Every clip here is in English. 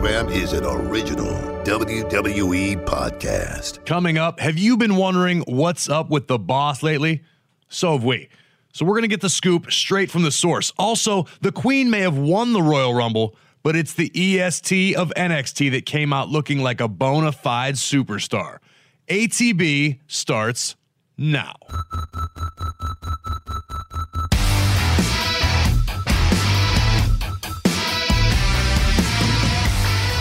Program is an original WWE podcast. Coming up, have you been wondering what's up with the boss lately? So have we. So we're going to get the scoop straight from the source. Also, the Queen may have won the Royal Rumble, but it's the EST of NXT that came out looking like a bona fide superstar. ATB starts now.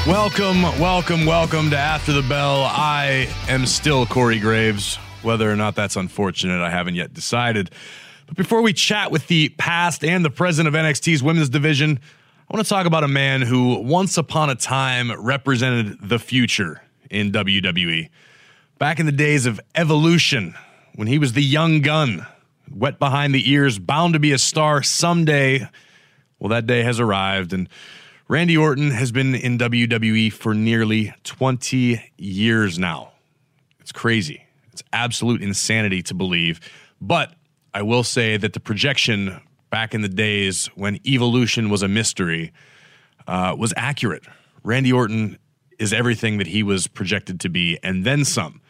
Welcome, welcome, welcome to After the Bell. I am still Corey Graves. Whether or not that's unfortunate, I haven't yet decided. But before we chat with the past and the present of NXT's women's division, I want to talk about a man who once upon a time represented the future in WWE. Back in the days of Evolution, when he was the young gun, wet behind the ears, bound to be a star someday. Well, that day has arrived, and Randy Orton has been in WWE for nearly 20 years now. It's crazy. It's absolute insanity to believe. But I will say that the projection back in the days when evolution was a mystery uh, was accurate. Randy Orton is everything that he was projected to be, and then some.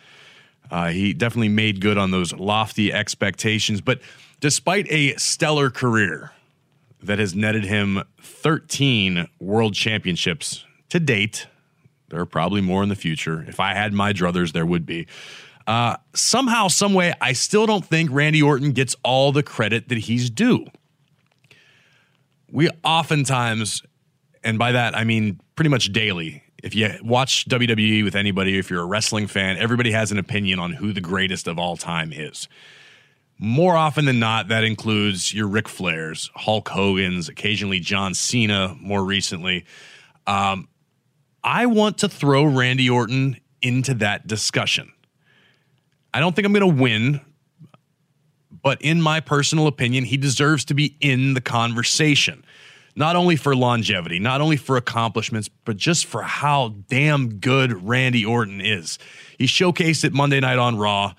Uh, he definitely made good on those lofty expectations. But despite a stellar career, that has netted him 13 world championships to date. There are probably more in the future. If I had my druthers, there would be. Uh, somehow, someway, I still don't think Randy Orton gets all the credit that he's due. We oftentimes, and by that I mean pretty much daily, if you watch WWE with anybody, if you're a wrestling fan, everybody has an opinion on who the greatest of all time is. More often than not, that includes your Ric Flairs, Hulk Hogan's, occasionally John Cena, more recently. Um, I want to throw Randy Orton into that discussion. I don't think I'm going to win, but in my personal opinion, he deserves to be in the conversation. Not only for longevity, not only for accomplishments, but just for how damn good Randy Orton is. He showcased it Monday night on Raw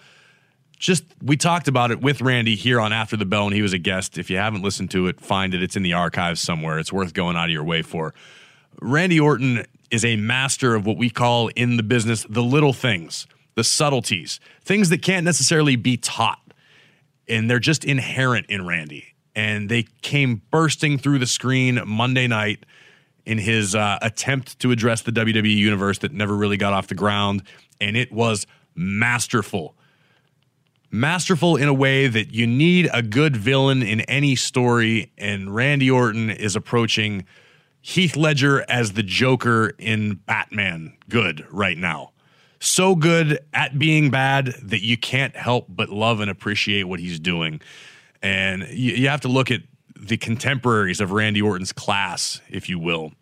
just we talked about it with Randy here on After the Bell, and he was a guest. If you haven't listened to it, find it. It's in the archives somewhere. It's worth going out of your way for. Randy Orton is a master of what we call in the business the little things, the subtleties, things that can't necessarily be taught. And they're just inherent in Randy. And they came bursting through the screen Monday night in his uh, attempt to address the WWE universe that never really got off the ground. And it was masterful masterful in a way that you need a good villain in any story, and Randy Orton is approaching Heath Ledger as the Joker in Batman good right now. So good at being bad that you can't help but love and appreciate what he's doing. And you, you have to look at the contemporaries of Randy Orton's class, if you will.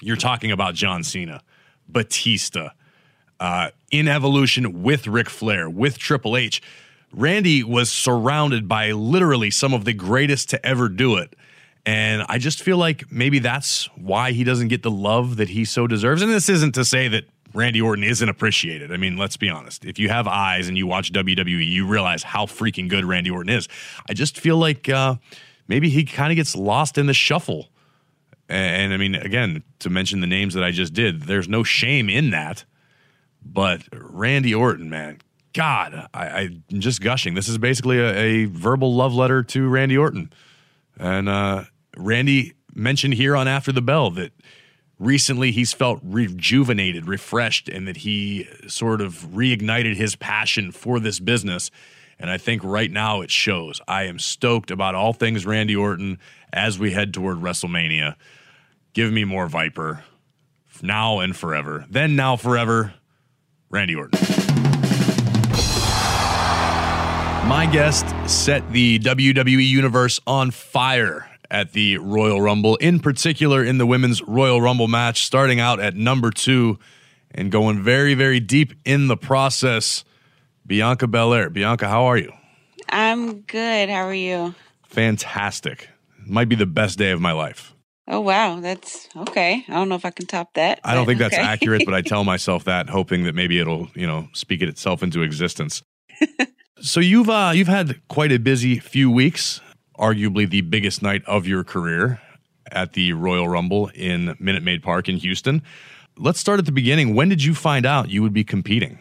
You're talking about John Cena, Batista, uh, in evolution with Ric Flair, with Triple H. Randy was surrounded by literally some of the greatest to ever do it. And I just feel like maybe that's why he doesn't get the love that he so deserves. And this isn't to say that Randy Orton isn't appreciated. I mean, let's be honest. If you have eyes and you watch WWE, you realize how freaking good Randy Orton is. I just feel like uh, maybe he kind of gets lost in the shuffle. And, and I mean, again, to mention the names that I just did, there's no shame in that. But Randy Orton, man, God, I, am just gushing. This is basically a, a, verbal love letter to Randy Orton. And uh, Randy mentioned here on After the Bell that recently he's felt rejuvenated, refreshed, and that he sort of reignited his passion for this business. And I think right now it shows. I am stoked about all things Randy Orton as we head toward WrestleMania. Give me more Viper now and forever. Then, now, forever, Randy Orton. My guest set the WWE universe on fire at the Royal Rumble, in particular in the women's Royal Rumble match, starting out at number two and going very, very deep in the process. Bianca Belair. Bianca, how are you? I'm good. How are you? Fantastic. Might be the best day of my life. Oh wow, that's okay. I don't know if I can top that. I don't think okay. that's accurate, but I tell myself that, hoping that maybe it'll, you know, speak it itself into existence. so you've uh, you've had quite a busy few weeks, arguably the biggest night of your career at the Royal Rumble in Minute Maid Park in Houston. Let's start at the beginning. When did you find out you would be competing?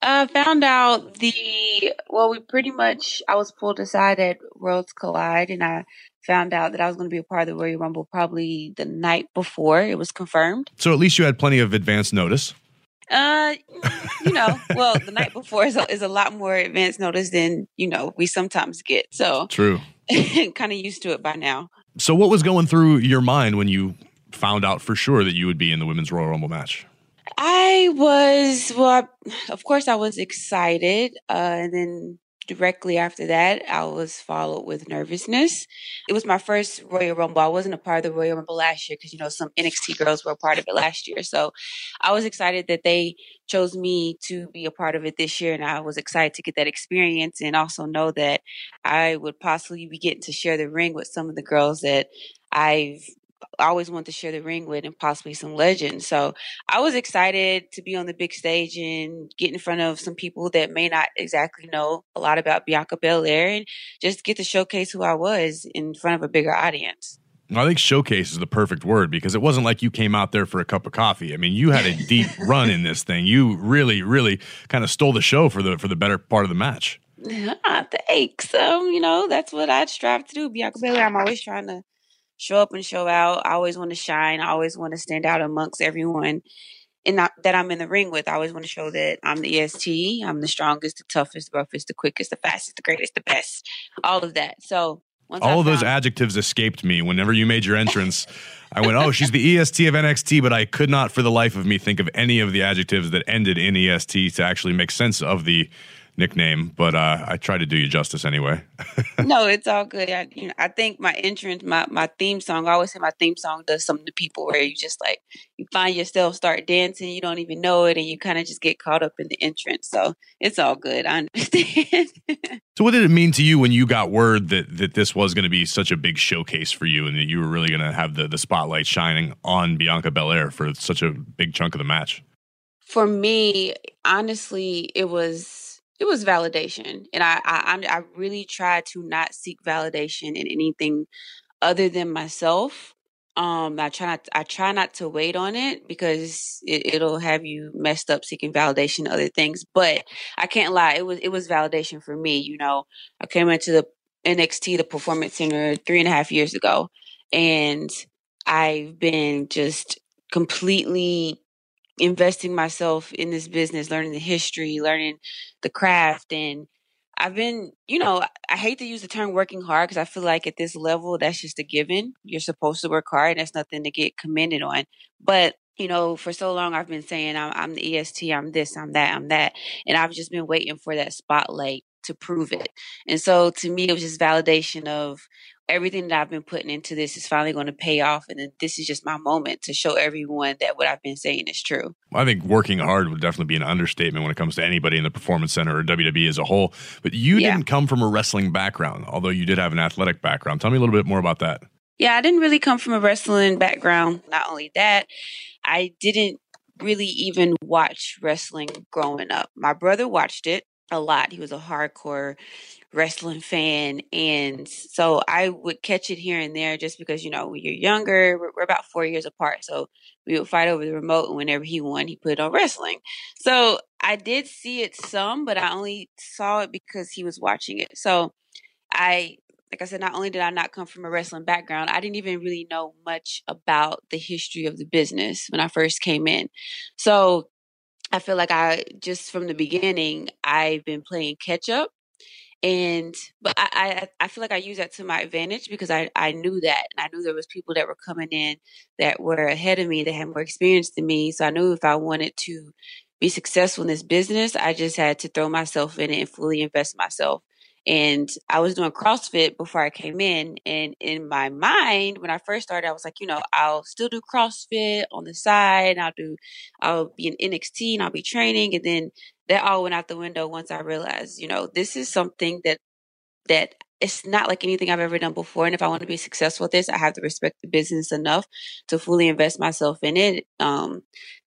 I uh, found out the well, we pretty much I was pulled aside at Worlds Collide, and I found out that I was going to be a part of the Royal Rumble probably the night before it was confirmed. So at least you had plenty of advance notice. Uh, you know, well, the night before is a, is a lot more advance notice than you know we sometimes get. So true. kind of used to it by now. So what was going through your mind when you found out for sure that you would be in the women's Royal Rumble match? I was well, of course, I was excited, uh, and then directly after that, I was followed with nervousness. It was my first Royal Rumble. I wasn't a part of the Royal Rumble last year because, you know, some NXT girls were a part of it last year. So I was excited that they chose me to be a part of it this year. And I was excited to get that experience and also know that I would possibly be getting to share the ring with some of the girls that I've I always wanted to share the ring with and possibly some legends. So I was excited to be on the big stage and get in front of some people that may not exactly know a lot about Bianca Belair and just get to showcase who I was in front of a bigger audience. I think showcase is the perfect word because it wasn't like you came out there for a cup of coffee. I mean, you had a deep run in this thing. You really, really kind of stole the show for the for the better part of the match. Ah, thanks. Um, you know, that's what I strive to do. Bianca Belair, I'm always trying to show up and show out. I always want to shine. I always want to stand out amongst everyone and that I'm in the ring with. I always want to show that I'm the EST. I'm the strongest, the toughest, the roughest, the quickest, the fastest, the greatest, the best. All of that. So all of those adjectives escaped me whenever you made your entrance. I went, oh, she's the EST of NXT, but I could not for the life of me think of any of the adjectives that ended in EST to actually make sense of the nickname, but uh, I try to do you justice anyway. no, it's all good. I, you know, I think my entrance, my, my theme song, I always say my theme song does something to people where you just like, you find yourself start dancing, you don't even know it, and you kind of just get caught up in the entrance. So it's all good. I understand. so, what did it mean to you when you got word that, that this was going to be such a big showcase for you and that you were really going to have the, the spotlight shining on Bianca Belair for such a big chunk of the match? For me, honestly, it was it was validation, and I, I I really try to not seek validation in anything other than myself. Um, I try not I try not to wait on it because it, it'll have you messed up seeking validation other things. But I can't lie, it was it was validation for me. You know, I came into the NXT, the Performance Center, three and a half years ago, and I've been just completely investing myself in this business, learning the history, learning the craft. And I've been, you know, I hate to use the term working hard because I feel like at this level, that's just a given. You're supposed to work hard and that's nothing to get commended on. But you know, for so long I've been saying I'm, I'm the EST, I'm this, I'm that, I'm that. And I've just been waiting for that spotlight to prove it. And so to me, it was just validation of everything that I've been putting into this is finally going to pay off. And then this is just my moment to show everyone that what I've been saying is true. I think working hard would definitely be an understatement when it comes to anybody in the performance center or WWE as a whole. But you yeah. didn't come from a wrestling background, although you did have an athletic background. Tell me a little bit more about that. Yeah, I didn't really come from a wrestling background. Not only that, I didn't really even watch wrestling growing up. My brother watched it a lot. He was a hardcore wrestling fan. Mm. And so I would catch it here and there just because, you know, when you're younger, we're, we're, about four years apart. So we would fight over the remote. And whenever he won, he put on wrestling. So I did see it some, but I only saw it because he was watching it. So I, like I said, not only did I not come from a wrestling background, I didn't even really know much about the history of the business when I first came in. So I feel like I just from the beginning, I've been playing catch up and but I, I I feel like I use that to my advantage because I I knew that and I knew there was people that were coming in that were ahead of me that had more experience than me. So I knew if I wanted to be successful in this business, I just had to throw myself in it and fully invest myself. And I was doing CrossFit before I came in. And in my mind, when I first started, I was like, you know, I'll still do CrossFit on the side. I'll do, I'll be in NXT and I'll be training. And then that all went out the window once I realized, you know, this is something that, that it's not like anything I've ever done before. And if I want to be successful at this, I have to respect the business enough to fully invest myself in it. Um,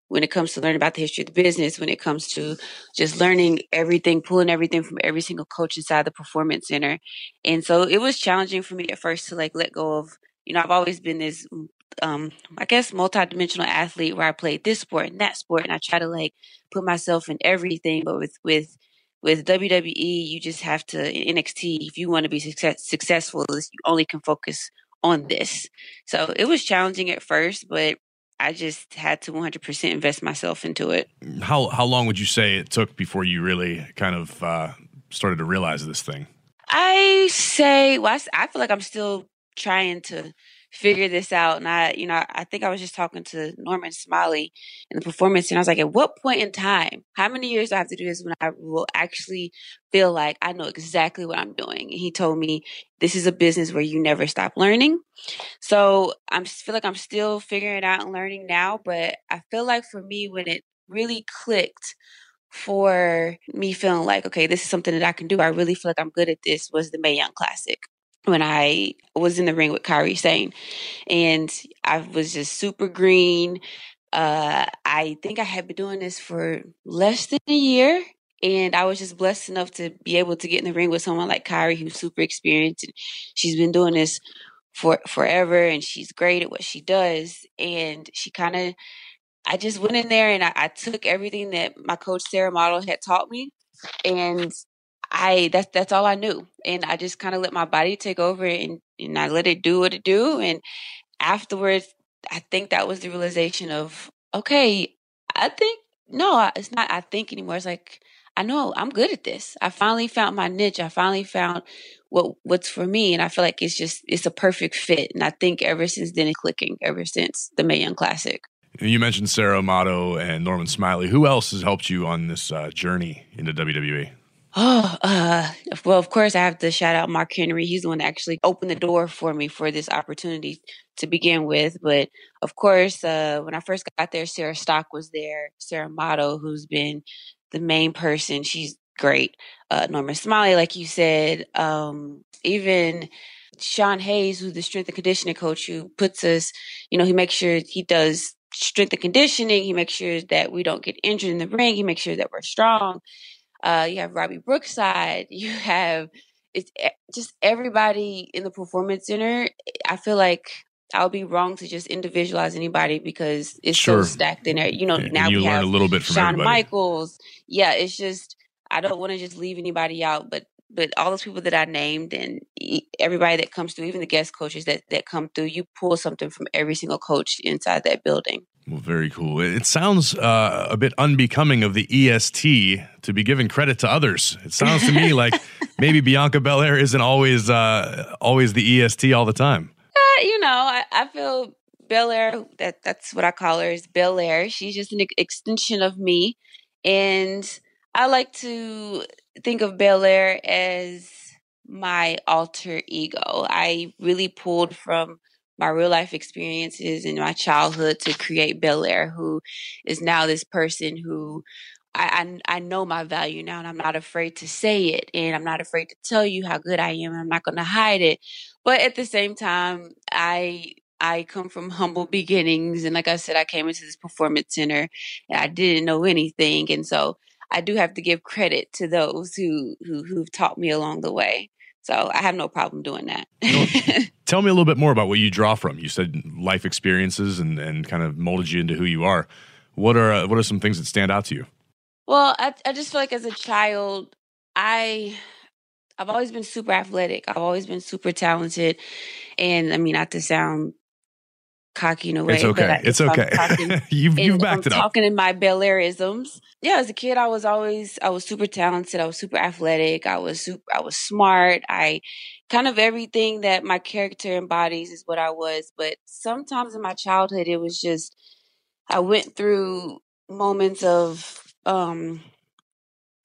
when it comes to learning about the history of the business, when it comes to just learning everything, pulling everything from every single coach inside the performance center. And so it was challenging for me at first to like let go of, you know, I've always been this um I guess multidimensional athlete where I played this sport and that sport and I try to like put myself in everything. But with with with WWE, you just have to in NXT. If you want to be success, successful, you only can focus on this. So it was challenging at first, but I just had to 100% invest myself into it. How how long would you say it took before you really kind of uh, started to realize this thing? I say, well, I, I feel like I'm still trying to figure this out. And I, you know, I think I was just talking to Norman Smiley in the performance, and I was like, at what point in time, how many years do I have to do this when I will actually feel like I know exactly what I'm doing? And he told me, this is a business where you never stop learning. So I feel like I'm still figuring out and learning now. But I feel like for me, when it really clicked for me feeling like, okay, this is something that I can do. I really feel like I'm good at this was the Mae Young Classic when I was in the ring with Kairi Sane. And I was just super green. Uh, I think I had been doing this for less than a year. And I was just blessed enough to be able to get in the ring with someone like Kairi, who's super experienced. And she's been doing this for forever and she's great at what she does. And she kind of, I just went in there and I, I took everything that my coach Sarah Amato had taught me and I that's that's all I knew, and I just kind of let my body take over, and and I let it do what it do. And afterwards, I think that was the realization of okay, I think no, it's not. I think anymore. It's like I know I'm good at this. I finally found my niche. I finally found what what's for me, and I feel like it's just it's a perfect fit. And I think ever since then, it's clicking. Ever since the Mae Young Classic. You mentioned Sarah Amato and Norman Smiley. Who else has helped you on this uh, journey into WWE? Oh, uh, well, of course, I have to shout out Mark Henry. He's the one that actually opened the door for me for this opportunity to begin with. But of course, uh, when I first got there, Sarah Stock was there. Sarah Amato, who's been the main person, she's great. Uh, Norman Smiley, like you said, um, even Sean Hayes, who's the strength and conditioning coach, who puts us, you know, he makes sure he does strength and conditioning. He makes sure that we don't get injured in the ring. He makes sure that we're strong. Uh, you have Robbie Brookside. You have it's just everybody in the performance center. I feel like I'll be wrong to just individualize anybody because it's sure. so stacked in there. You know, now you we learn have a little bit from Shawn everybody. Michaels. Yeah, it's just I don't want to just leave anybody out, but but all those people that I named and everybody that comes through, even the guest coaches that that come through, you pull something from every single coach inside that building. Well, very cool. It sounds uh, a bit unbecoming of the EST to be giving credit to others. It sounds to me like maybe Bianca Belair isn't always uh, always the EST all the time. Uh, you know, I, I feel Belair. That that's what I call her is Belair. She's just an extension of me, and I like to think of Belair as my alter ego. I really pulled from my real life experiences in my childhood to create Belair, who is now this person who I, I, I know my value now, and I'm not afraid to say it, and I'm not afraid to tell you how good I am. I'm not going to hide it, but at the same time, I I come from humble beginnings, and like I said, I came into this performance center, and I didn't know anything, and so I do have to give credit to those who who who've taught me along the way. So I have no problem doing that. Tell me a little bit more about what you draw from. You said life experiences and, and kind of molded you into who you are. What are uh, what are some things that stand out to you? Well, I I just feel like as a child, I I've always been super athletic. I've always been super talented, and I mean not to sound cocky in a way. It's okay. It's okay. you've you've backed I'm it up. Talking in my Belairisms. Yeah, as a kid, I was always I was super talented. I was super athletic. I was super. I was smart. I kind of everything that my character embodies is what I was. But sometimes in my childhood, it was just I went through moments of um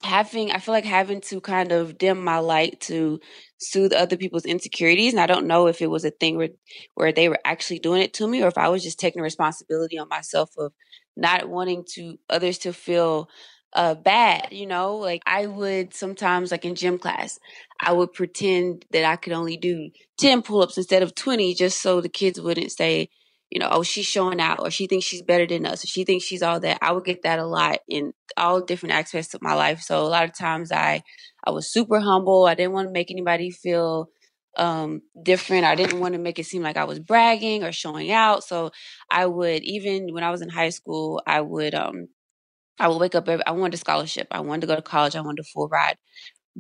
having I feel like having to kind of dim my light to soothe other people's insecurities. And I don't know if it was a thing where where they were actually doing it to me or if I was just taking responsibility on myself of not wanting to others to feel uh bad, you know? Like I would sometimes like in gym class, I would pretend that I could only do 10 pull-ups instead of 20 just so the kids wouldn't say, you know, oh, she's showing out or she thinks she's better than us or she thinks she's all that. I would get that a lot in all different aspects of my life. So a lot of times I I was super humble. I didn't want to make anybody feel um different. I didn't want to make it seem like I was bragging or showing out. So I would even when I was in high school, I would um I would wake up every, I wanted a scholarship. I wanted to go to college. I wanted a full ride.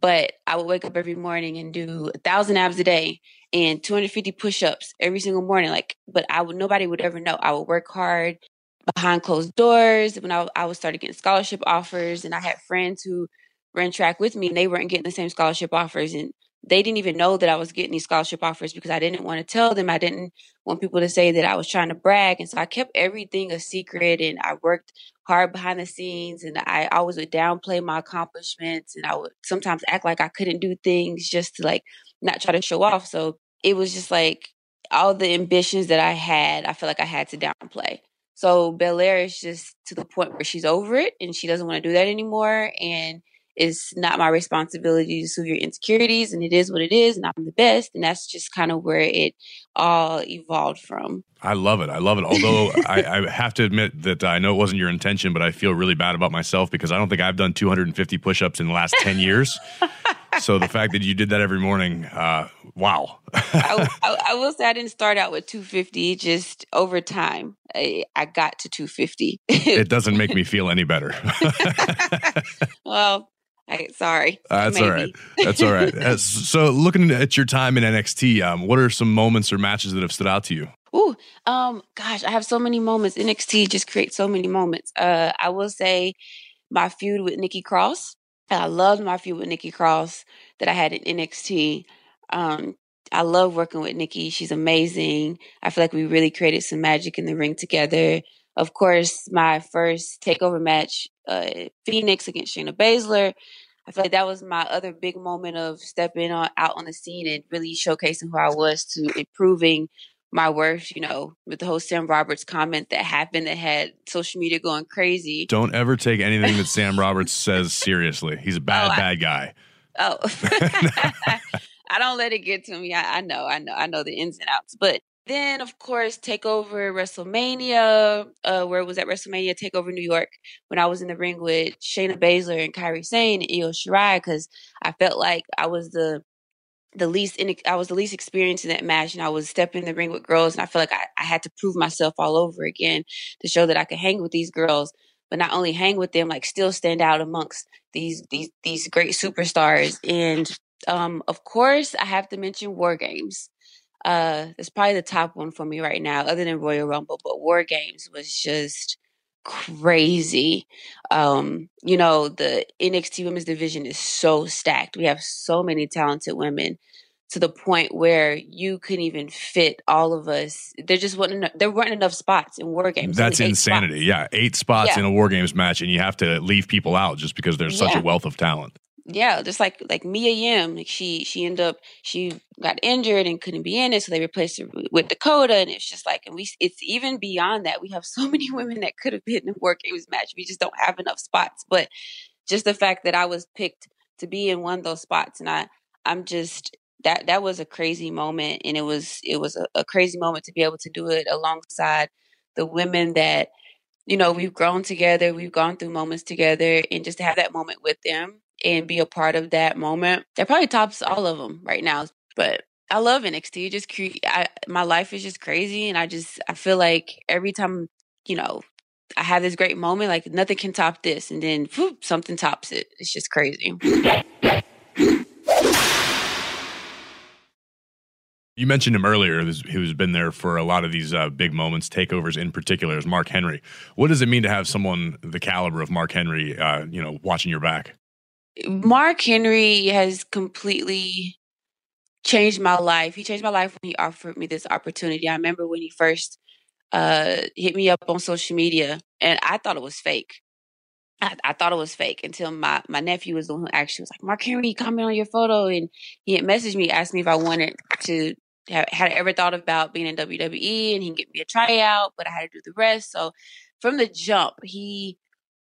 But I would wake up every morning and do a thousand abs a day and 250 push-ups every single morning. Like, but I would nobody would ever know. I would work hard behind closed doors when I, I was started getting scholarship offers, and I had friends who ran track with me, and they weren't getting the same scholarship offers, and they didn't even know that I was getting these scholarship offers because I didn't want to tell them. I didn't want people to say that I was trying to brag. And so I kept everything a secret and I worked hard behind the scenes and I always would downplay my accomplishments and I would sometimes act like I couldn't do things just to like not try to show off. So it was just like all the ambitions that I had, I feel like I had to downplay. So Belair is just to the point where she's over it and she doesn't want to do that anymore. And it's not my responsibility to soothe your insecurities and it is what it is and I'm the best. And that's just kind of where it all evolved from. I love it. I love it. Although I, I, have to admit that I know it wasn't your intention, but I feel really bad about myself because I don't think I've done 250 push ups in the last 10 years. so the fact that you did that every morning, uh, wow. I, I, I, will say I didn't start out with 250. Just over time, I, I got to 250. it doesn't make me feel any better. well, I, sorry. Uh, that's Maybe. all right. That's all right. so, looking at your time in NXT, um, what are some moments or matches that have stood out to you? Ooh, um, gosh, I have so many moments. NXT just creates so many moments. Uh, I will say my feud with Nikki Cross. I loved my feud with Nikki Cross that I had in NXT. Um, I love working with Nikki. She's amazing. I feel like we really created some magic in the ring together. Of course, my first takeover match, uh, Phoenix against Shayna Baszler. I feel like that was my other big moment of stepping on out on the scene and really showcasing who I was to improving my worth, you know, with the whole Sam Roberts comment that happened that had social media going crazy. Don't ever take anything that Sam Roberts says seriously. He's a bad, oh, bad guy. Oh. I don't let it get to me. I, I know, I know, I know the ins and outs. But then, of course, Takeover WrestleMania, uh, where it was at WrestleMania Takeover New York, when I was in the ring with Shayna Baszler and Kairi Sane and Io Shirai, because I felt like I was the the least in, I was the least experienced in that match, and I was stepping in the ring with girls, and I felt like I, I had to prove myself all over again to show that I could hang with these girls, but not only hang with them, like still stand out amongst these these these great superstars. And um, of course, I have to mention War Games. Uh, it's probably the top one for me right now, other than Royal Rumble. But War Games was just crazy. Um, you know, the NXT Women's Division is so stacked. We have so many talented women to the point where you couldn't even fit all of us. There just wasn't enough, there weren't enough spots in war games. That's insanity. Spots. Yeah, eight spots yeah. in a war games match, and you have to leave people out just because there's such a wealth of talent yeah, just like like Mia Yim, like she she ended up she got injured and couldn't be in it, so they replaced her with Dakota, and it's just like, and we it's even beyond that. We have so many women that could have been in a War Games match. We just don't have enough spots. But just the fact that I was picked to be in one of those spots, and I I'm just that that was a crazy moment, and it was it was a, a crazy moment to be able to do it alongside the women that you know we've grown together, we've gone through moments together, and just to have that moment with them and be a part of that moment. That probably tops all of them right now. But I love NXT. It just cre- I, my life is just crazy, and I just I feel like every time you know I have this great moment, like nothing can top this, and then whoop, something tops it. It's just crazy. You mentioned him earlier, who's been there for a lot of these uh, big moments, takeovers in particular, is Mark Henry. What does it mean to have someone the caliber of Mark Henry, uh, you know, watching your back? Mark Henry has completely changed my life. He changed my life when he offered me this opportunity. I remember when he first uh, hit me up on social media, and I thought it was fake. I, I, thought it was fake until my, my nephew was the one who actually was like, Mark Henry, comment on your photo. And he had messaged me, asked me if I wanted to have, had I ever thought about being in WWE and he get me a tryout, but I had to do the rest. So from the jump, he,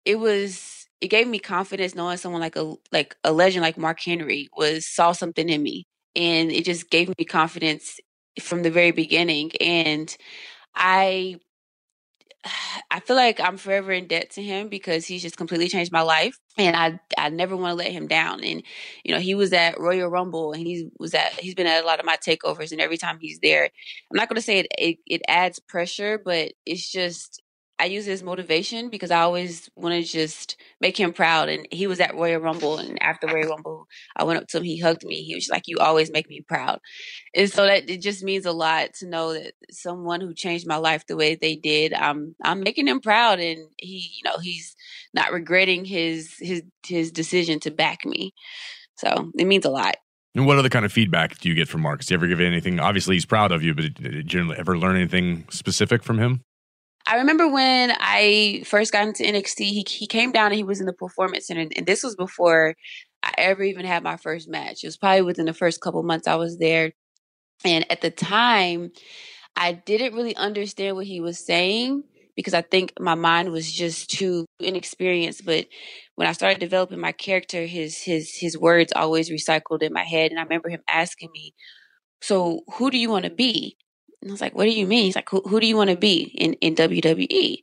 it was, it gave me confidence knowing someone like a, like a legend like Mark Henry was, saw something in me. And it just gave me confidence from the very beginning. And I I feel like I'm forever in debt to him because he's just completely changed my life and I I never want to let him down. And you know, he was at Royal Rumble and he was at he's been at a lot of my takeovers and every time he's there, I'm not going to say it, it it adds pressure, but it's just I use as motivation because I always want to just make him proud. And he was at Royal Rumble, and after Royal Rumble, I went up to him. He hugged me. He was like, "You always make me proud," and so that it just means a lot to know that someone who changed my life the way they did, I'm I'm making him proud, and he, you know, he's not regretting his his his decision to back me. So it means a lot. And what other kind of feedback do you get from Marcus? Do you ever give anything? Obviously, he's proud of you, but did you ever learn anything specific from him? I remember when I first got into NXT, he he came down and he was in the performance center, and this was before I ever even had my first match. It was probably within the first couple months I was there, and at the time, I didn't really understand what he was saying because I think my mind was just too inexperienced. But when I started developing my character, his his his words always recycled in my head, and I remember him asking me, "So who do you want to be?" And I was like, what do you mean? He's like, who, who do you want to be in, in WWE?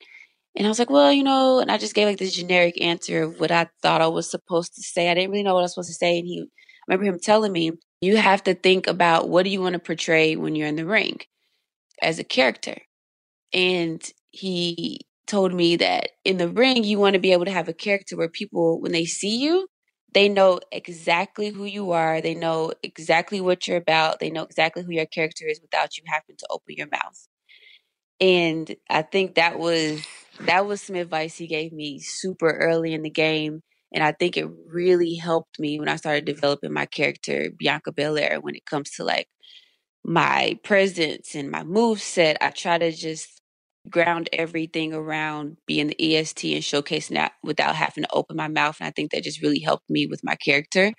And I was like, well, you know, and I just gave like this generic answer of what I thought I was supposed to say. I didn't really know what I was supposed to say. And he, I remember him telling me, you have to think about what do you want to portray when you're in the ring as a character. And he told me that in the ring, you want to be able to have a character where people, when they see you, they know exactly who you are. They know exactly what you're about. They know exactly who your character is without you having to open your mouth. And I think that was that was some advice he gave me super early in the game. And I think it really helped me when I started developing my character, Bianca Belair, when it comes to like my presence and my move set. I try to just ground everything around being the EST and showcasing that without having to open my mouth. And I think that just really helped me with my character.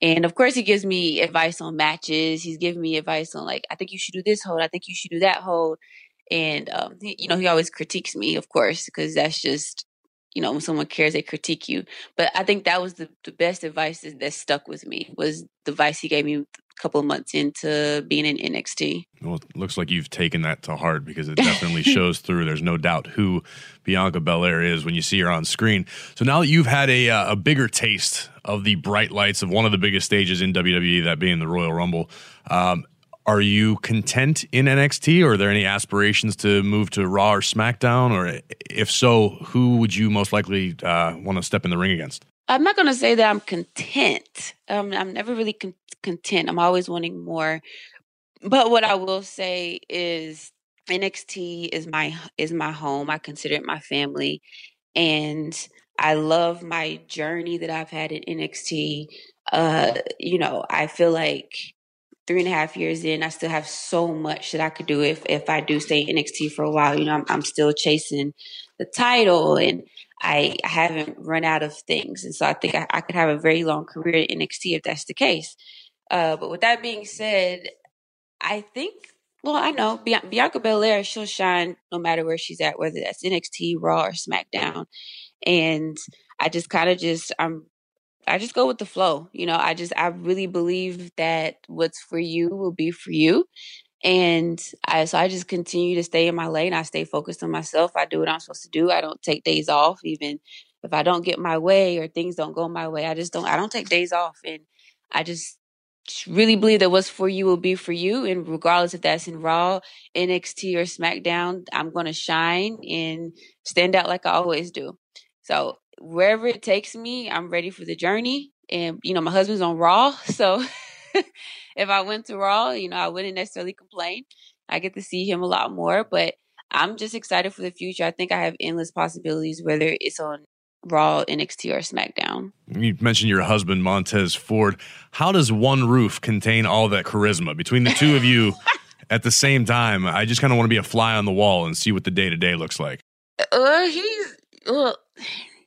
And of course, he gives me advice on matches. He's giving me advice on like, I think you should do this hold. I think you should do that hold. And um, he, you know, he always critiques me, of course, because that's just you know when someone cares they critique you but i think that was the, the best advice that, stuck with me was the advice he gave me a couple of months into being in NXT. Well, it looks like you've taken that to heart because it definitely shows through. There's no doubt who Bianca Belair is when you see her on screen. So now that you've had a, uh, a bigger taste of the bright lights of one of the biggest stages in WWE, that being the Royal Rumble, um, are you content in NXT or are there any aspirations to move to Raw or SmackDown? Or if so, who would you most likely uh, want to step in the ring against? I'm not going to say that I'm content. Um, I'm never really con- content. I'm always wanting more. But what I will say is NXT is my is my home. I consider it my family, and I love my journey that I've had in NXT. Uh, you know, I feel like three and a half years in, I still have so much that I could do if if I do stay in NXT for a while. You know, I'm, I'm still chasing the title and I haven't run out of things. And so I think I, I could have a very long career in NXT if that's the case. Uh, but with that being said, I think, well, I know Bianca Belair, she'll shine no matter where she's at, whether that's NXT, Raw, or SmackDown. And I just kind of just, I'm, I just go with the flow. You know, I just, I really believe that what's for you will be for you. And I, so I just continue to stay in my lane. I stay focused on myself. I do what I'm supposed to do. I don't take days off, even if I don't get my way or things don't go my way. I just don't, I don't take days off. And I just really believe that what's for you will be for you. And regardless if that's in Raw, NXT, or SmackDown, I'm going to shine and stand out like I always do. So wherever it takes me, I'm ready for the journey. And, you know, my husband's on Raw. So if I went to Raw, you know, I wouldn't necessarily complain. I get to see him a lot more, but I'm just excited for the future. I think I have endless possibilities, whether it's on Raw, NXT, or SmackDown. You mentioned your husband, Montez Ford. How does one roof contain all that charisma between the two of you at the same time? I just kind of want to be a fly on the wall and see what the day to day looks like. Uh, he's well,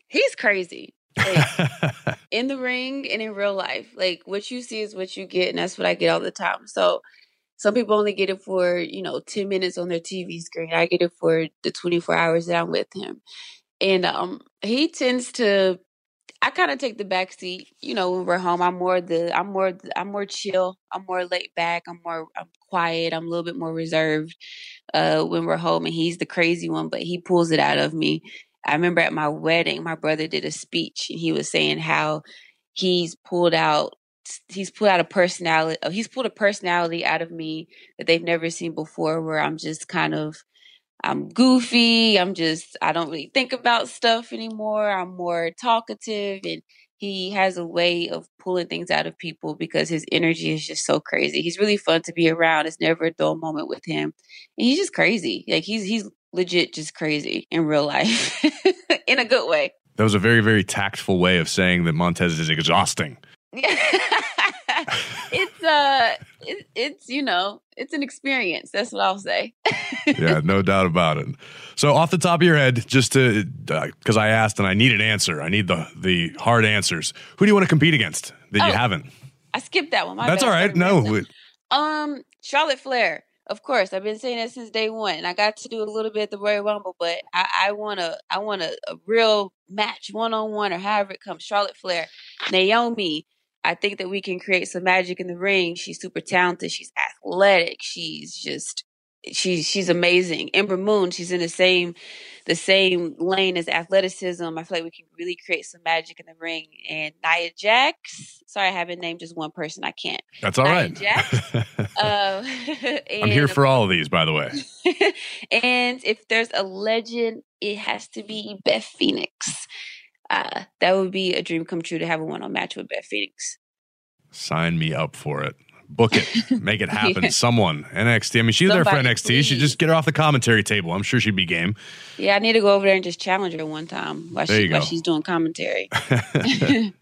he's crazy. Like, in the ring and in real life. Like what you see is what you get, and that's what I get all the time. So some people only get it for, you know, 10 minutes on their TV screen. I get it for the 24 hours that I'm with him. And um he tends to I kind of take the back seat, you know, when we're home. I'm more the I'm more I'm more chill. I'm more laid back. I'm more I'm quiet. I'm a little bit more reserved uh when we're home and he's the crazy one, but he pulls it out of me. I remember at my wedding, my brother did a speech and he was saying how he's pulled out he's pulled out a personality uh, he's pulled a personality out of me that they've never seen before where I'm just kind of I'm goofy. I'm just, I don't really think about stuff anymore. I'm more talkative and he has a way of pulling things out of people because his energy is just so crazy. He's really fun to be around. It's never a dull moment with him. And he's just crazy. Like he's, he's legit just crazy in real life in a good way. That was a very, very tactful way of saying that Montez is exhausting. it's uh it, it's you know it's an experience that's what i'll say. Yeah no doubt about it. So off the top of your head just to because uh, i asked and i need an answer. I need the the hard answers. Who do you want to compete against that oh, you haven't? I skipped that one. That's all right. No um charlotte flair of course, I've been saying that since day one, and I got to do a little bit at the Royal Rumble, but I, I want a, I want a, a real match, one on one, or however it comes. Charlotte Flair, Naomi, I think that we can create some magic in the ring. She's super talented. She's athletic. She's just she's she's amazing. Ember Moon, she's in the same the same lane as athleticism. I feel like we can really create some magic in the ring. And Nia Jax, sorry, I haven't named just one person. I can't. That's all Nia right. Jax. uh, I'm here for all of these, by the way. and if there's a legend, it has to be Beth Phoenix uh, that would be a dream come true to have a one on match with Beth Phoenix. Sign me up for it. Book it. Make it happen. yeah. Someone. NXT. I mean, she's Somebody, there for NXT. Please. She just get her off the commentary table. I'm sure she'd be game. Yeah, I need to go over there and just challenge her one time while, she, while she's doing commentary.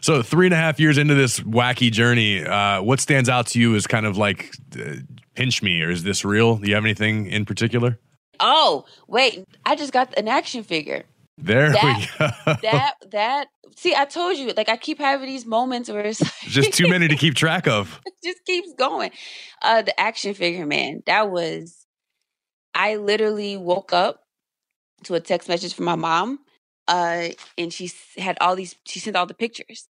so, three and a half years into this wacky journey, uh, what stands out to you is kind of like uh, pinch me, or is this real? Do you have anything in particular? Oh, wait. I just got an action figure. There that, we go. That that see, I told you, like I keep having these moments where it's like, just too many to keep track of. just keeps going. Uh the action figure, man, that was I literally woke up to a text message from my mom. Uh and she had all these she sent all the pictures.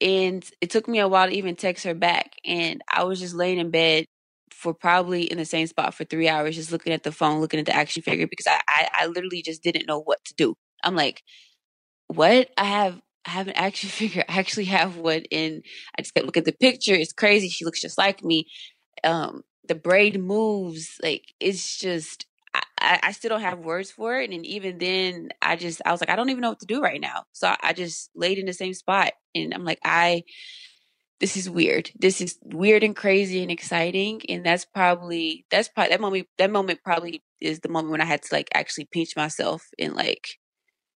And it took me a while to even text her back. And I was just laying in bed for probably in the same spot for three hours, just looking at the phone, looking at the action figure because I, I, I literally just didn't know what to do. I'm like, what? I have I have an action figure. I actually have one and I just looking at the picture. It's crazy. She looks just like me. Um, the braid moves. Like it's just I, I still don't have words for it. And even then I just I was like, I don't even know what to do right now. So I, I just laid in the same spot and I'm like, I this is weird. This is weird and crazy and exciting. And that's probably that's probably that moment that moment probably is the moment when I had to like actually pinch myself and like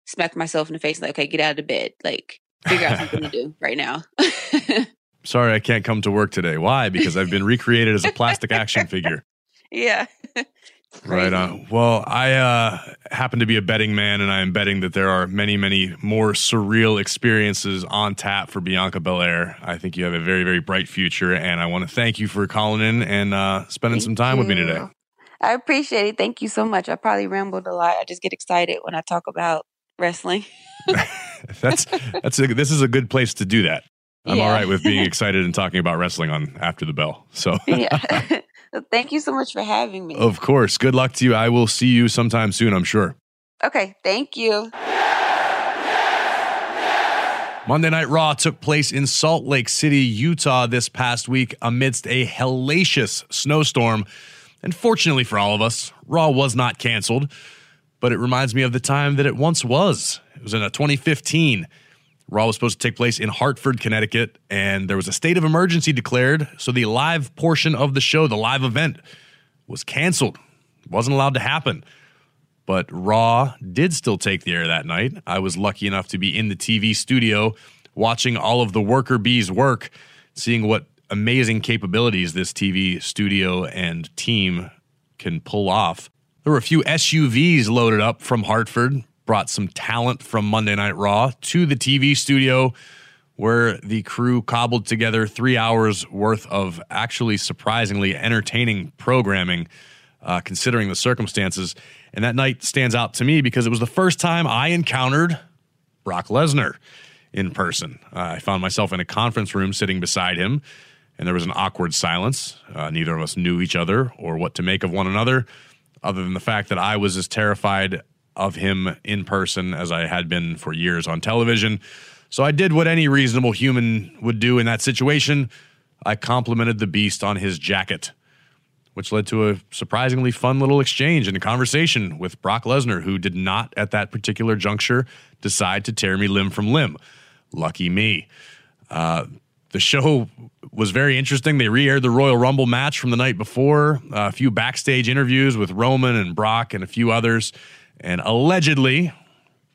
smack myself in the face like, okay, get out of bed. Like, figure out something to do right now. Sorry, I can't come to work today. Why? Because I've been recreated as a plastic action figure. Yeah. right on. Well, I uh, happen to be a betting man, and I am betting that there are many, many more surreal experiences on tap for Bianca Belair. I think you have a very, very bright future, and I want to thank you for calling in and uh, spending thank some time you. with me today. I appreciate it. Thank you so much. I probably rambled a lot. I just get excited when I talk about wrestling. that's that's a, this is a good place to do that. I'm yeah. all right with being excited and talking about wrestling on after the bell. So yeah. Thank you so much for having me. Of course. Good luck to you. I will see you sometime soon, I'm sure. Okay, thank you. Monday Night Raw took place in Salt Lake City, Utah this past week amidst a hellacious snowstorm. And fortunately for all of us, Raw was not canceled but it reminds me of the time that it once was. It was in a 2015. Raw was supposed to take place in Hartford, Connecticut, and there was a state of emergency declared. So the live portion of the show, the live event, was canceled. It wasn't allowed to happen. But Raw did still take the air that night. I was lucky enough to be in the TV studio watching all of the worker bees work, seeing what amazing capabilities this TV studio and team can pull off. There were a few SUVs loaded up from Hartford, brought some talent from Monday Night Raw to the TV studio where the crew cobbled together three hours worth of actually surprisingly entertaining programming, uh, considering the circumstances. And that night stands out to me because it was the first time I encountered Brock Lesnar in person. Uh, I found myself in a conference room sitting beside him, and there was an awkward silence. Uh, neither of us knew each other or what to make of one another, other than the fact that I was as terrified of him in person as I had been for years on television. So I did what any reasonable human would do in that situation. I complimented the beast on his jacket, which led to a surprisingly fun little exchange and a conversation with Brock Lesnar, who did not at that particular juncture decide to tear me limb from limb. Lucky me. Uh, the show was very interesting. They re aired the Royal Rumble match from the night before, uh, a few backstage interviews with Roman and Brock and a few others. And allegedly,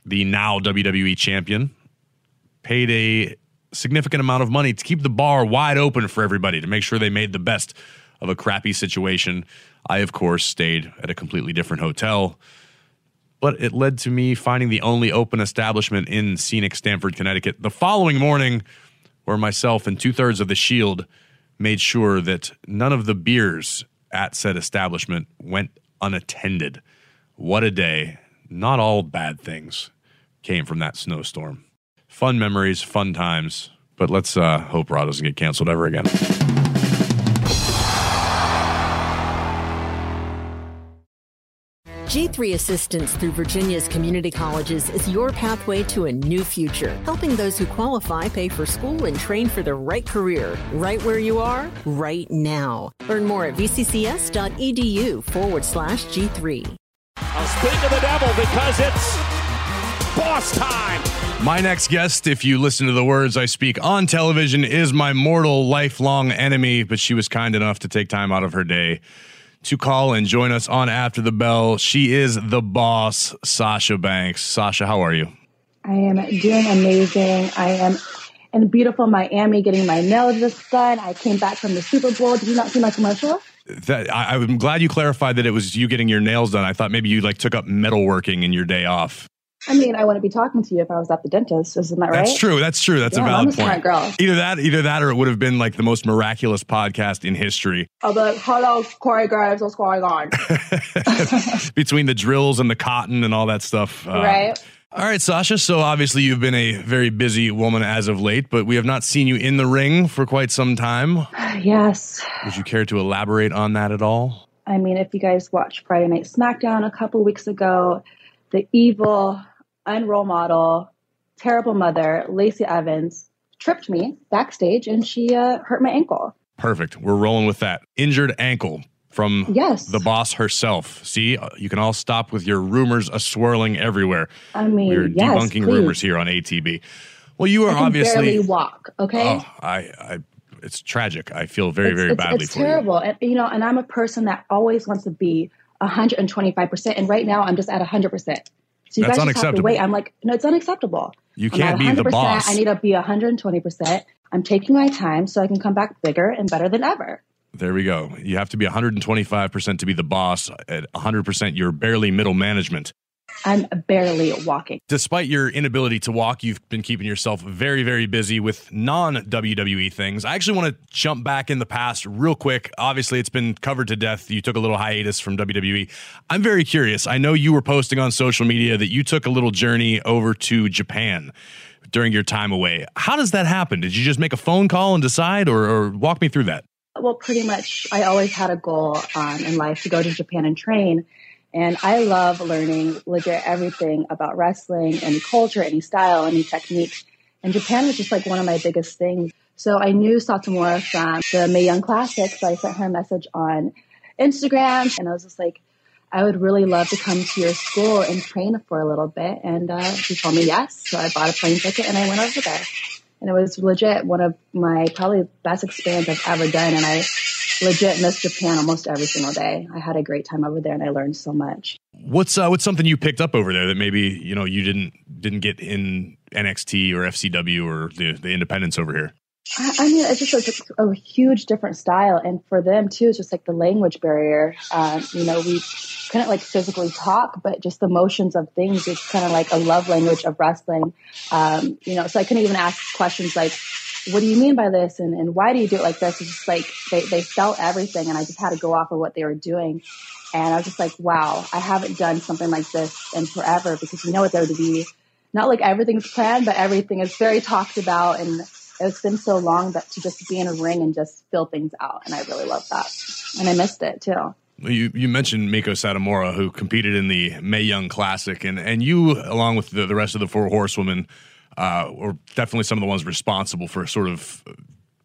the now WWE champion paid a significant amount of money to keep the bar wide open for everybody to make sure they made the best of a crappy situation. I, of course, stayed at a completely different hotel, but it led to me finding the only open establishment in scenic Stamford, Connecticut the following morning, where myself and two thirds of the Shield made sure that none of the beers at said establishment went unattended. What a day. Not all bad things came from that snowstorm fun memories, fun times. But let's uh, hope Raw doesn't get canceled ever again. G3 Assistance through Virginia's community colleges is your pathway to a new future, helping those who qualify pay for school and train for the right career, right where you are, right now. Learn more at vccs.edu forward slash G3. I'll speak to the devil because it's boss time. My next guest, if you listen to the words I speak on television, is my mortal lifelong enemy, but she was kind enough to take time out of her day to call and join us on After the Bell. She is the boss, Sasha Banks. Sasha, how are you? I am doing amazing. I am in beautiful Miami getting my nails just done. I came back from the Super Bowl. Did you not see my commercial? That, I, I'm glad you clarified that it was you getting your nails done. I thought maybe you like took up metalworking in your day off. I mean, I wouldn't be talking to you if I was at the dentist. Isn't that right? That's true. That's true. That's Yeah, a I'm valid a smart point. girl. Either that, either that, or it would have been like the most miraculous podcast in history. I'll be like, hello, Corey Graves, what's going on? between the drills and the cotton and all that stuff. Uh, right? All right, Sasha. So obviously you've been a very busy woman as of late, but we have not seen you in the ring for quite some time. Yes. Would you care to elaborate on that at all? I mean, if you guys watched Friday Night SmackDown a couple weeks ago, the evil, unrole model, terrible mother, Lacey Evans, tripped me backstage and she uh, hurt my ankle. Perfect. We're rolling with that. Injured ankle from Yes. the boss herself. See, uh, you can all stop with your rumors a swirling everywhere. I mean, We're yes, debunking please. rumors here on ATB. Well, you are obviously. barely walk, okay? Oh, I, I, it's tragic. I feel very, it's, very it's, badly it's for you. terrible. You know, and I'm a person that always wants to be 125%. And right now I'm just at 100%. So you That's guys just have to wait. I'm like, no, it's unacceptable. You can't be the boss. I need to be 120%. I'm taking my time so I can come back bigger and better than ever. There we go. You have to be 125% to be the boss. At 100%, you're barely middle management. I'm barely walking. Despite your inability to walk, you've been keeping yourself very, very busy with non WWE things. I actually want to jump back in the past real quick. Obviously, it's been covered to death. You took a little hiatus from WWE. I'm very curious. I know you were posting on social media that you took a little journey over to Japan during your time away. How does that happen? Did you just make a phone call and decide, or, or walk me through that? Well, pretty much, I always had a goal um, in life to go to Japan and train. And I love learning legit everything about wrestling, any culture, any style, any technique. And Japan was just like one of my biggest things. So I knew Satomura from the Mae Young Classic. So I sent her a message on Instagram and I was just like, I would really love to come to your school and train for a little bit. And uh, she told me yes. So I bought a plane ticket and I went over there. And it was legit one of my probably best experience I've ever done. And I legit miss Japan almost every single day. I had a great time over there and I learned so much. What's uh, what's something you picked up over there that maybe you know you didn't didn't get in NXT or FCW or the the independents over here? I, I mean, it's just a, a, huge different style, and for them too, it's just like the language barrier. Um, you know, we couldn't like physically talk, but just the motions of things. It's kind of like a love language of wrestling. Um, you know, so I couldn't even ask questions like, "What do you mean by this?" and, and "Why do you do it like this?" It's just like they they felt everything, and I just had to go off of what they were doing. And I was just like, wow, I haven't done something like this in forever because you know what there to be not like everything's planned, but everything is very talked about and it's been so long that to just be in a ring and just fill things out. And I really love that. And I missed it too. You you mentioned Meiko Satomura, who competed in the Mae Young Classic, and and you, along with the, the rest of the four horsewomen, uh, were definitely some of the ones responsible for sort of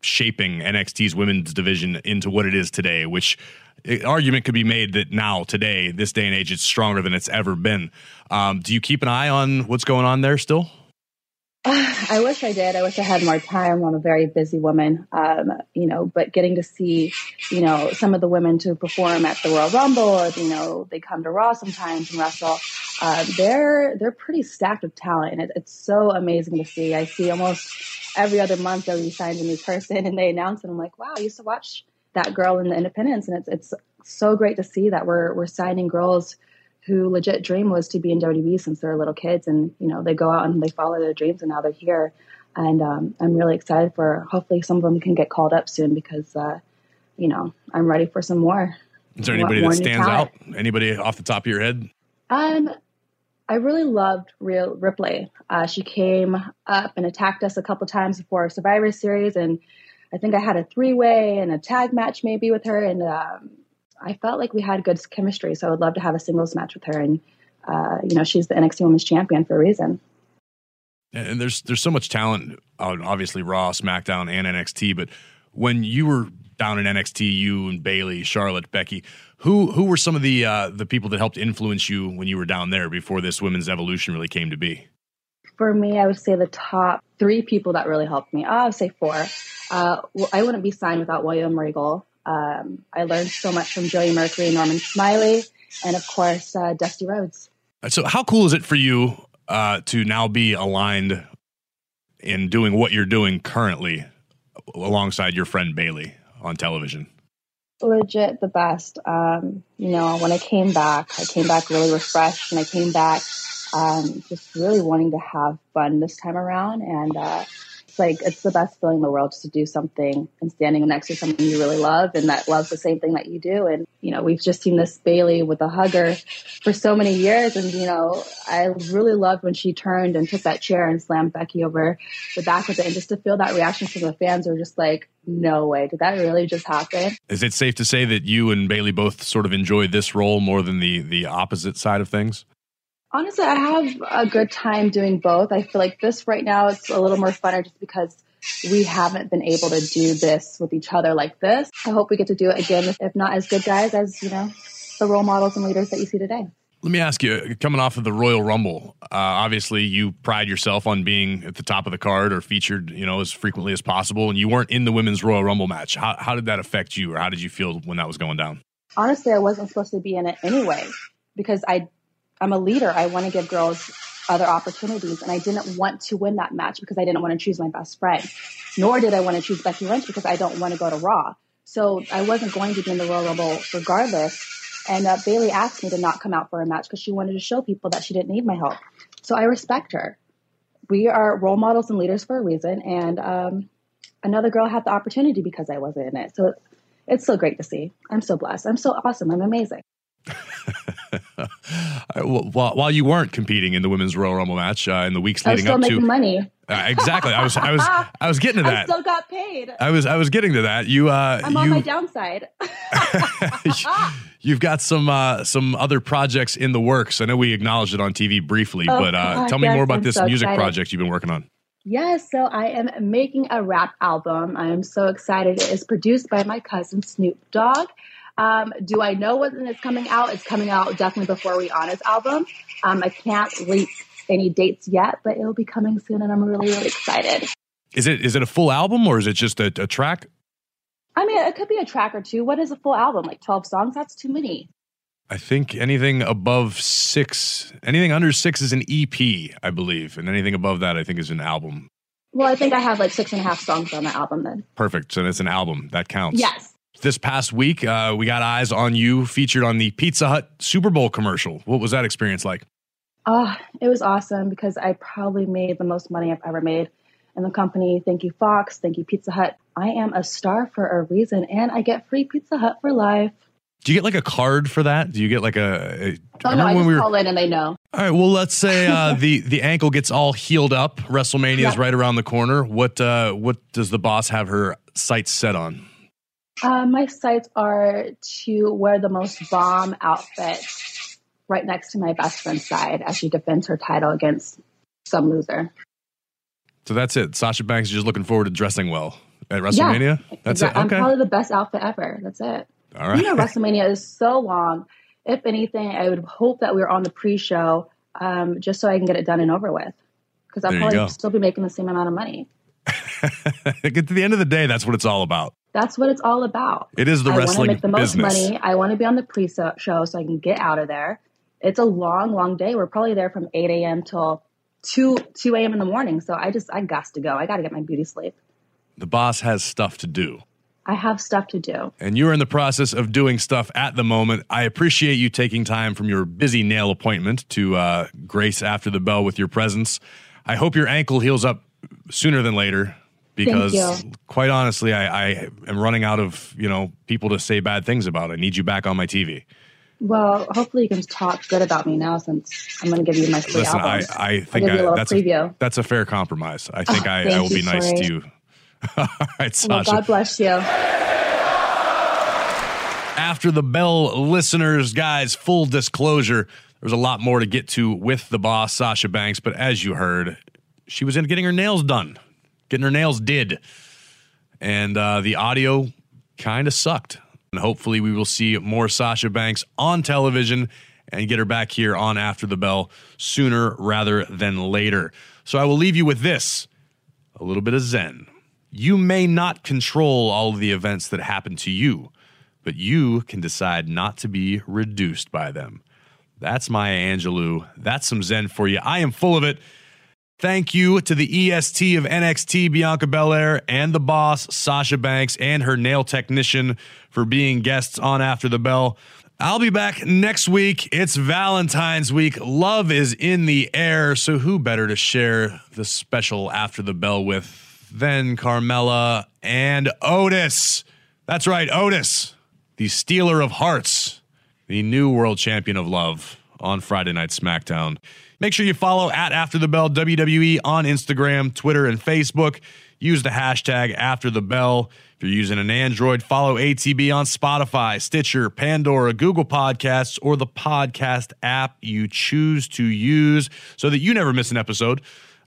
shaping NXT's women's division into what it is today. Which argument could be made that now, today, this day and age, it's stronger than it's ever been. Um, do you keep an eye on what's going on there still? I wish I did. I wish I had more time. I'm a very busy woman, um, you know, but getting to see, you know, some of the women to perform at the Royal Rumble, you know, they come to Raw sometimes and wrestle. Uh, they're they're pretty stacked of talent, and it, it's so amazing to see. I see almost every other month they'll be signed a new person, and they announce, and I'm like, wow, I used to watch that girl in the Independence, and it's it's so great to see that we're we're signing girls who legit dream was to be in WWE since they were little kids, and you know they go out and they follow their dreams, and now they're here. And um, I'm really excited for. Hopefully, some of them can get called up soon because, uh, you know, I'm ready for some more. Is there anybody more, that stands out? Anybody off the top of your head? Um, I really loved Rhea Ripley. Uh, she came up and attacked us a couple times before Survivor Series, and I think I had a three way and a tag match maybe with her, and um, I felt like we had good chemistry, so I would love to have a singles match with her. And uh, you know, she's the NXT Women's Champion for a reason. And there's there's so much talent on obviously Raw, SmackDown, and NXT. But when you were down in NXT, you and Bayley, Charlotte, Becky, who who were some of the uh, the people that helped influence you when you were down there before this women's evolution really came to be? For me, I would say the top three people that really helped me. Oh, I would say four. Uh, well, I wouldn't be signed without William Regal. Um, I learned so much from Joey Mercury, Norman Smiley, and of course, uh, Dusty Rhodes. So, how cool is it for you uh, to now be aligned in doing what you're doing currently alongside your friend Bayley on television? Legit the best. Um, you know, when I came back, I came back really refreshed, and I came back um, just really wanting to have fun this time around. And uh, it's like it's the best feeling in the world just to do something and standing next to someone you really love and that loves the same thing that you do. And you know, we've just seen this Bayley with a hugger for so many years, and you know, I really loved when she turned and took that chair and slammed Becky over the back of it, and just to feel that reaction from the fans were just like, no way, did that really just happen? Is it safe to say that you and Bayley both sort of enjoy this role more than the the opposite side of things? Honestly, I have a good time doing both. I feel like this right now it's a little more funner just because we haven't been able to do this with each other like this. I hope we get to do it again, if not as good guys as, you know, the role models and leaders that you see today. Let me ask you, coming off of the Royal Rumble, uh, obviously you pride yourself on being at the top of the card or featured, you know, as frequently as possible, and you weren't in the women's Royal Rumble match. How, how did that affect you, or how did you feel when that was going down? Honestly, I wasn't supposed to be in it anyway because I I'm a leader. I want to give girls other opportunities. And I didn't want to win that match because I didn't want to choose my best friend. Nor did I want to choose Becky Lynch because I don't want to go to Raw. So I wasn't going to be in the Royal Rumble regardless. And uh, Bayley asked me to not come out for a match because she wanted to show people that she didn't need my help. So I respect her. We are role models and leaders for a reason. And um, another girl had the opportunity because I wasn't in it. So it's so great to see. I'm so blessed. I'm so awesome. I'm amazing. While, while you weren't competing in the women's Royal Rumble match uh, in the weeks leading up to money. Uh, exactly. I was I was I was getting to that. I still got paid. I was I was getting to that. You uh I'm you, on my downside. you've got some uh some other projects in the works. I know we acknowledged it on TV briefly, oh, but uh, tell me yes, more about I'm this so music excited. project you've been working on. Yes, so I am making a rap album. I am so excited. It is produced by my cousin Snoop Dogg. Um, do I know when it's coming out? It's coming out definitely before Rihanna's album. Um, I can't leak any dates yet, but it will be coming soon, and I'm really, really excited. Is it is it a full album or is it just a, a track? I mean, it could be a track or two. What is a full album? Like 12 songs? That's too many. I think anything above six, anything under six is an EP, I believe, and anything above that, I think, is an album. Well, I think I have like six and a half songs on the album then. Perfect. So it's an album that counts. Yes. This past week, uh, we got eyes on you featured on the Pizza Hut Super Bowl commercial. What was that experience like? Oh, it was awesome because I probably made the most money I've ever made in the company. Thank you, Fox. Thank you, Pizza Hut. I am a star for a reason, and I get free Pizza Hut for life. Do you get like a card for that? Do you get like a? a oh no, I just we were, call in and they know. All right. Well, let's say uh, the the ankle gets all healed up. WrestleMania yeah. is right around the corner. What uh, what does the boss have her sights set on? Uh, my sights are to wear the most bomb outfit right next to my best friend's side as she defends her title against some loser. So that's it. Sasha Banks is just looking forward to dressing well at WrestleMania. Yeah, that's exactly. it. Okay. I'm probably the best outfit ever. That's it. All right. You know, WrestleMania is so long. If anything, I would hope that we are on the pre-show um, just so I can get it done and over with. Because I'll probably still be making the same amount of money. Get to the end of the day, that's what it's all about. That's what it's all about. It is the I wrestling make the most business. money. I want to be on the pre-show so I can get out of there. It's a long, long day. We're probably there from 8 a.m. till 2 2 a.m. in the morning. So I just I got to go. I got to get my beauty sleep. The boss has stuff to do. I have stuff to do. And you're in the process of doing stuff at the moment. I appreciate you taking time from your busy nail appointment to uh, grace after the bell with your presence. I hope your ankle heals up sooner than later because quite honestly, I, I am running out of, you know, people to say bad things about. I need you back on my TV. Well, hopefully you can talk good about me now since I'm going to give you my free Listen, albums. I, I think I, that's, a, that's a fair compromise. I think oh, I, I will be nice to you All right, Sasha. Well, God bless you. After the bell, listeners, guys, full disclosure, there's a lot more to get to with the boss, Sasha Banks. But as you heard, she was in getting her nails done, getting her nails did. And uh, the audio kind of sucked. And hopefully, we will see more Sasha Banks on television and get her back here on After the Bell sooner rather than later. So I will leave you with this a little bit of Zen. You may not control all of the events that happen to you, but you can decide not to be reduced by them. That's Maya Angelou. That's some Zen for you. I am full of it. Thank you to the EST of NXT, Bianca Belair, and the boss, Sasha Banks, and her nail technician for being guests on After the Bell. I'll be back next week. It's Valentine's week. Love is in the air. So, who better to share the special After the Bell with than Carmella and Otis. That's right, Otis, the stealer of hearts, the new world champion of love on Friday Night SmackDown. Make sure you follow at After the Bell WWE on Instagram, Twitter, and Facebook. Use the hashtag After the Bell. If you're using an Android, follow ATB on Spotify, Stitcher, Pandora, Google Podcasts, or the podcast app you choose to use so that you never miss an episode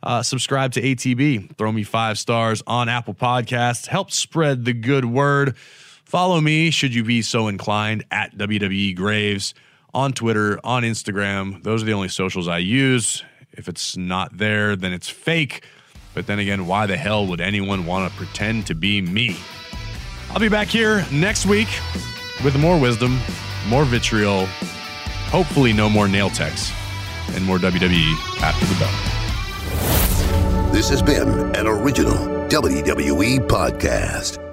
uh, subscribe to ATB. Throw me five stars on Apple Podcasts. Help spread the good word. Follow me, should you be so inclined, at WWE Graves on Twitter, on Instagram. Those are the only socials I use. If it's not there, then it's fake. But then again, why the hell would anyone want to pretend to be me? I'll be back here next week with more wisdom, more vitriol, hopefully, no more nail techs, and more WWE after the bell. This has been an original WWE podcast.